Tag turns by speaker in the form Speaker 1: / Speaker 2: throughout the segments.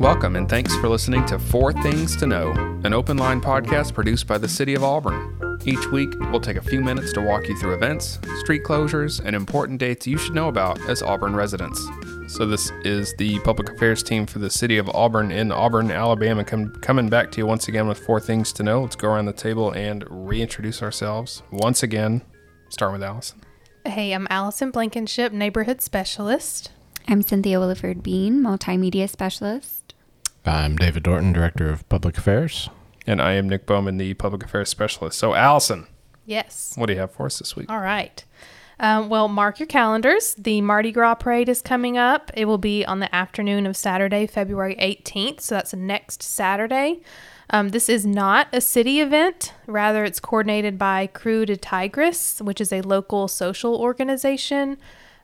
Speaker 1: Welcome and thanks for listening to Four Things to Know, an open line podcast produced by the City of Auburn. Each week, we'll take a few minutes to walk you through events, street closures, and important dates you should know about as Auburn residents. So, this is the public affairs team for the City of Auburn in Auburn, Alabama, com- coming back to you once again with Four Things to Know. Let's go around the table and reintroduce ourselves once again. Start with Allison.
Speaker 2: Hey, I'm Allison Blankenship, Neighborhood Specialist.
Speaker 3: I'm Cynthia Williford Bean, Multimedia Specialist.
Speaker 4: I'm David Dorton, Director of Public Affairs.
Speaker 1: And I am Nick Bowman, the public affairs specialist. So, Allison,
Speaker 2: Yes.
Speaker 1: what do you have for us this week?
Speaker 2: All right. Um, well, mark your calendars. The Mardi Gras parade is coming up. It will be on the afternoon of Saturday, February 18th. So that's next Saturday. Um, this is not a city event. Rather, it's coordinated by Krewe de Tigris, which is a local social organization.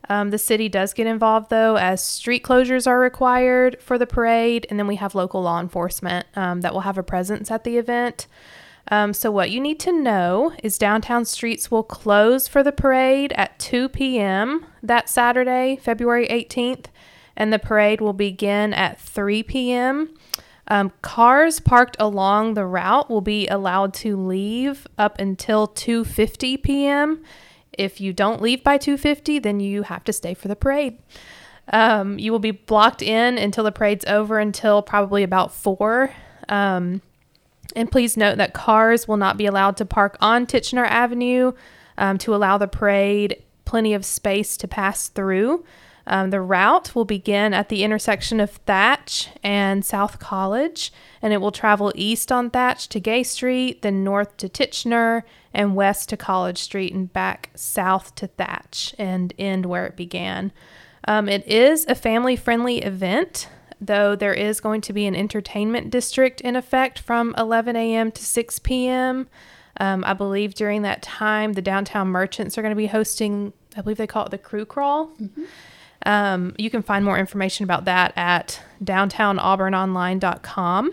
Speaker 2: Um, the city does get involved though, as street closures are required for the parade, and then we have local law enforcement um, that will have a presence at the event. Um, so, what you need to know is downtown streets will close for the parade at 2 p.m. that Saturday, February 18th, and the parade will begin at 3 p.m. Um, cars parked along the route will be allowed to leave up until 2:50 p.m. If you don't leave by 2:50, then you have to stay for the parade. Um, you will be blocked in until the parade's over until probably about four. Um, and please note that cars will not be allowed to park on Tichenor Avenue um, to allow the parade plenty of space to pass through. Um, the route will begin at the intersection of Thach and South College, and it will travel east on Thach to Gay Street, then north to Tichenor, and west to College Street, and back south to Thach and end where it began. Um, it is a family friendly event, though there is going to be an entertainment district in effect from 11 a.m. to 6 p.m. Um, I believe during that time, the downtown merchants are going to be hosting, I believe they call it the Krewe Crawl. Um, you can find more information about that at downtownauburnonline.com.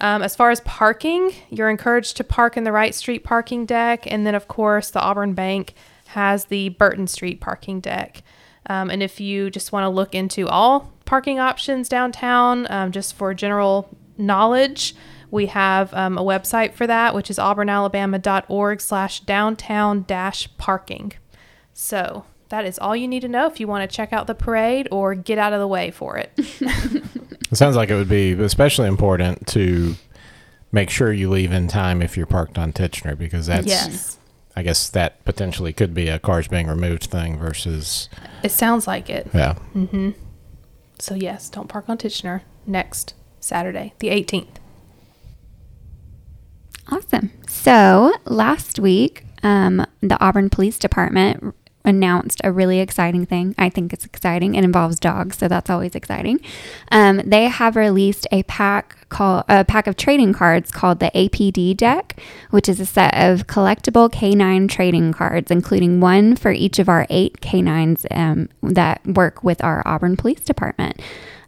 Speaker 2: Um, as far as parking, you're encouraged to park in the Wright Street parking deck. And then, of course, the Auburn Bank has the Burton Street parking deck. Um, and if you just want to look into all parking options downtown, um, just for general knowledge, we have um, a website for that, which is auburnalabama.org slash downtown dash parking. So that is all you need to know if you want to check out the parade or get out of the way for it.
Speaker 4: It sounds like it would be especially important to make sure you leave in time if you're parked on Tichenor because that's,
Speaker 2: yes.
Speaker 4: I guess that potentially could be a cars being removed thing versus,
Speaker 2: It sounds like it.
Speaker 4: yeah. Mm-hmm.
Speaker 2: So, yes, don't park on Tichenor next Saturday, the 18th.
Speaker 3: Awesome. So last week, um, the Auburn Police Department announced a really exciting thing. I think it's exciting. It involves dogs, so that's always exciting. Um, they have released a pack called a pack of trading cards called the APD deck, which is a set of collectible canine trading cards, including one for each of our eight canines um, that work with our Auburn Police Department.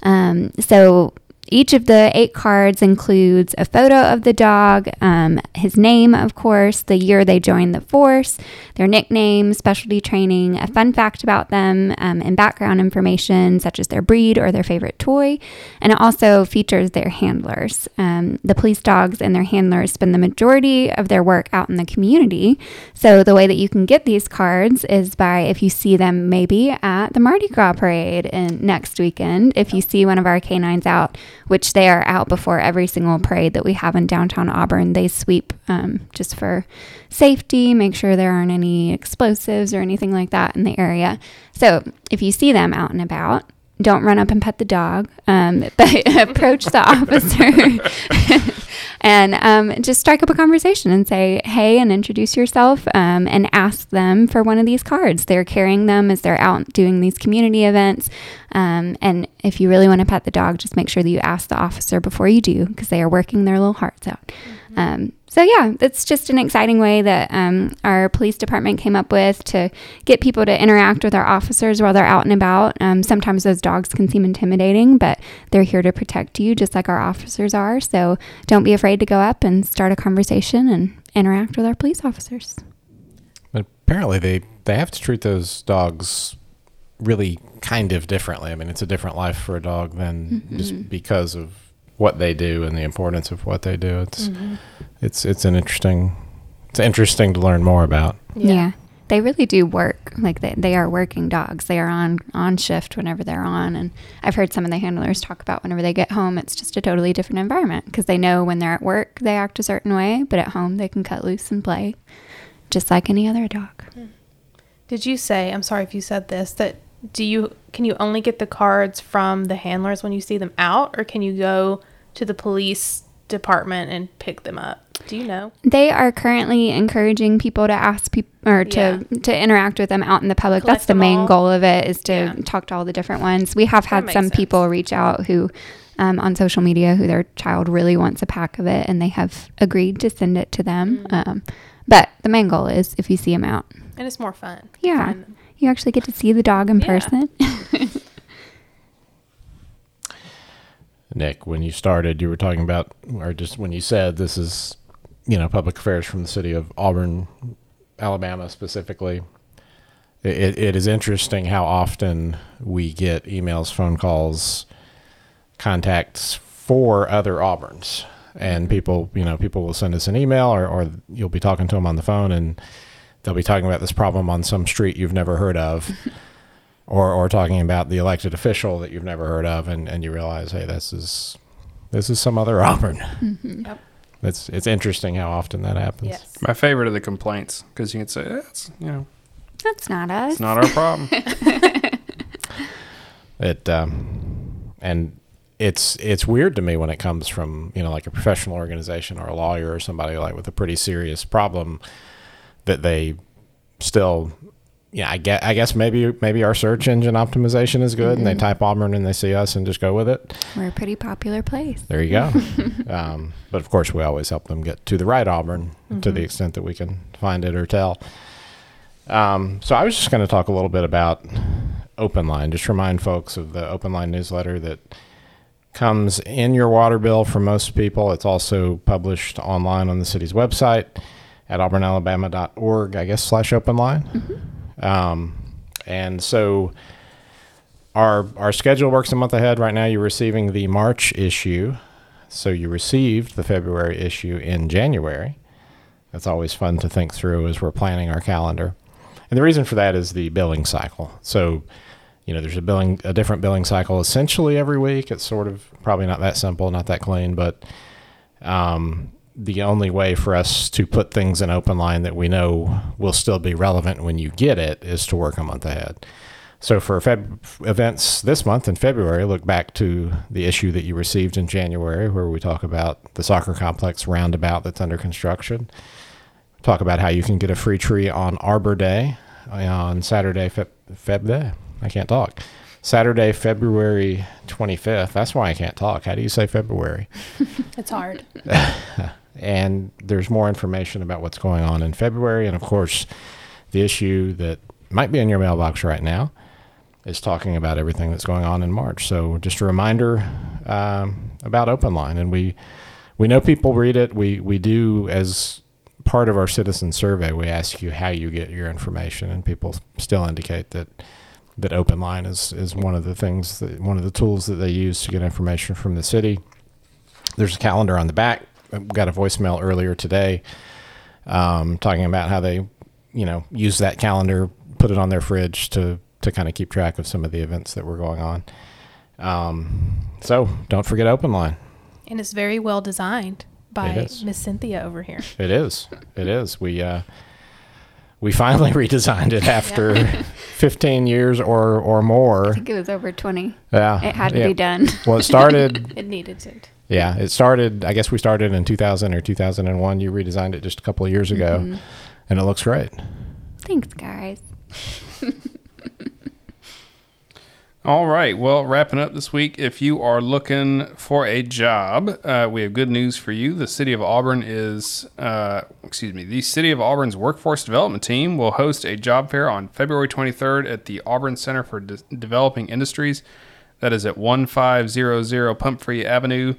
Speaker 3: Um, so each of the eight cards includes a photo of the dog, um, his name, of course, the year they joined the force, their nickname, specialty training, a fun fact about them, um, and background information such as their breed or their favorite toy. And it also features their handlers. Um, the police dogs and their handlers spend the majority of their work out in the community. So the way that you can get these cards is by if you see them maybe at the Mardi Gras parade next weekend. If you see one of our canines out, which they are out before every single parade that we have in downtown Auburn, they sweep um, just for safety, make sure there aren't any explosives or anything like that in the area. So if you see them out and about, don't run up and pet the dog, um, but approach the officer and um, just strike up a conversation and say, hey, and introduce yourself um, and ask them for one of these cards. They're carrying them as they're out doing these community events. Um, and if you really want to pet the dog, just make sure that you ask the officer before you do because they are working their little hearts out. Um, so yeah, it's just an exciting way that um, our police department came up with to get people to interact with our officers while they're out and about. Um, sometimes those dogs can seem intimidating, but they're here to protect you, just like our officers are. So don't be afraid to go up and start a conversation and interact with our police officers.
Speaker 4: But apparently they, they have to treat those dogs really kind of differently. I mean, it's a different life for a dog than mm-hmm. just because of what they do and the importance of what they do. It's mm-hmm. it's it's an interesting it's interesting to learn more about.
Speaker 3: Yeah. They really do work. Like they, they are working dogs. They are on on shift whenever they're on. And I've heard some of the handlers talk about whenever they get home, it's just a totally different environment because they know when they're at work they act a certain way, but at home they can cut loose and play, just like any other dog.
Speaker 2: Did you say? I'm sorry if you said this. That do you can you only get the cards from the handlers when you see them out, or can you go to the police department and pick them up? Do you know?
Speaker 3: They are currently encouraging people to ask people or to
Speaker 2: Yeah.
Speaker 3: to interact with them out in the public.
Speaker 2: Collect
Speaker 3: That's the main
Speaker 2: all.
Speaker 3: goal of it is to
Speaker 2: Yeah.
Speaker 3: talk to all the different ones. We have had some
Speaker 2: sense.
Speaker 3: people reach out who um, on social media who their child really wants a pack of it and they have agreed to send it to them.
Speaker 2: Mm.
Speaker 3: Um, but the main goal is if you see them out,
Speaker 2: And it's more fun.
Speaker 3: Yeah.
Speaker 2: Find them.
Speaker 3: you actually get to see the dog in
Speaker 2: Yeah.
Speaker 3: person.
Speaker 4: Nick, when you started, you were talking about, or just when you said this is, you know, public affairs from the city of Auburn, Alabama specifically. It, it, it is interesting how often we get emails, phone calls, contacts for other Auburns. And people, you know, people will send us an email or, or you'll be talking to them on the phone and they'll be talking about this problem on some street you've never heard of or or talking about the elected official that you've never heard of, and, and you realize, hey, this is this is some other Auburn.
Speaker 2: Yep.
Speaker 4: It's it's interesting how often that happens.
Speaker 2: Yes.
Speaker 1: My favorite are the complaints because you can say that's you know
Speaker 3: That's not us.
Speaker 1: it's not our problem.
Speaker 4: It um, and it's it's weird to me when it comes from you know like a professional organization or a lawyer or somebody like with a pretty serious problem that they still yeah I guess, I guess maybe maybe our search engine optimization is good and they type Auburn and they see us and just go with it.
Speaker 3: We're a pretty popular place.
Speaker 4: There you go. um, but of course, we always help them get to the right Auburn to the extent that we can find it or tell. Um, so I was just going to talk a little bit about Open Line. Just remind folks of the Open Line newsletter that comes in your water bill for most people. It's also published online on the city's website at auburnalabama.org, I guess, slash open line. Um, and so our our schedule works a month ahead. Right now, you're receiving the March issue, so you received the February issue in January. That's always fun to think through as we're planning our calendar. And the reason for that is the billing cycle. So, you know, there's a billing a different billing cycle essentially every week. It's sort of probably not that simple, not that clean, but um, the only way for us to put things in open line that we know will still be relevant when you get it is to work a month ahead. So for Feb events this month in February, look back to the issue that you received in January, where we talk about the soccer complex roundabout that's under construction. Talk about how you can get a free tree on Arbor Day on Saturday, Feb, Feb Day. I can't talk. Saturday, February 25th. That's why I can't talk. How do you say February?
Speaker 2: It's hard.
Speaker 4: and there's more information about what's going on in February. And of course, the issue that might be in your mailbox right now is talking about everything that's going on in March. So just a reminder um, about Open Line, and we we know people read it. We we do as part of our citizen survey. We ask you how you get your information, and people still indicate that that Open Line is is one of the things that one of the tools that they use to get information from the city. There's a calendar on the back. I got a voicemail earlier today um, talking about how they, you know, use that calendar, put it on their fridge to to kind of keep track of some of the events that were going on. Um, so don't forget Open Line.
Speaker 2: And it's very well designed by Miss Cynthia over here.
Speaker 4: It is. It is. We uh, we finally redesigned it after 15 years or or more.
Speaker 3: I think it was over 20.
Speaker 4: Yeah,
Speaker 3: It had to
Speaker 4: yeah.
Speaker 3: be done.
Speaker 4: Well, it started.
Speaker 2: It needed to.
Speaker 4: Yeah, it started. I guess we started in 2000 or 2001. You redesigned it just a couple of years ago,
Speaker 3: Mm-hmm.
Speaker 4: and it looks great.
Speaker 3: Thanks, guys.
Speaker 1: All right. Well, wrapping up this week, if you are looking for a job, uh, we have good news for you. The City of Auburn is, uh, excuse me, the City of Auburn's Workforce Development Team will host a job fair on February 23rd at the Auburn Center for De- Developing Industries. That is at 1500 Pumphrey Avenue.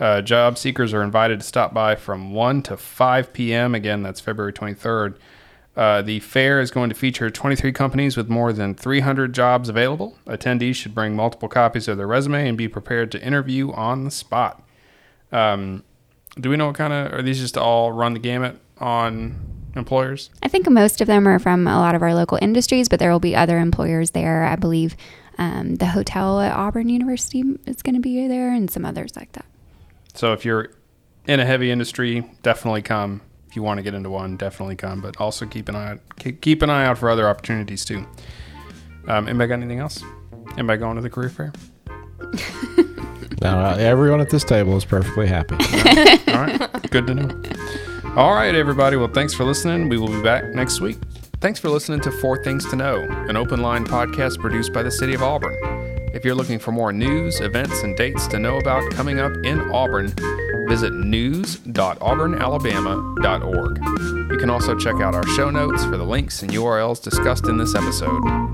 Speaker 1: Uh, job seekers are invited to stop by from 1 to 5 p.m. Again, that's February 23rd. Uh, the fair is going to feature 23 companies with more than 300 jobs available. Attendees should bring multiple copies of their resume and be prepared to interview on the spot. Um, do we know what kind of are these just all run the gamut on employers?
Speaker 3: I think most of them are from a lot of our local industries, but there will be other employers there. I believe um, the hotel at Auburn University is going to be there and some others like that.
Speaker 1: So if you're in a heavy industry, definitely come. If you want to get into one, definitely come. But also keep an eye out, keep an eye out for other opportunities too. Um, anybody got anything else? Anybody going to the career fair?
Speaker 4: Now, uh, everyone at this table is perfectly happy.
Speaker 1: All right, good to know. All right, everybody. Well, thanks for listening. We will be back next week. Thanks for listening to Four Things to Know, an open line podcast produced by the City of Auburn. If you're looking for more news, events, and dates to know about coming up in Auburn, visit news.auburnalabama.org. You can also check out our show notes for the links and URLs discussed in this episode.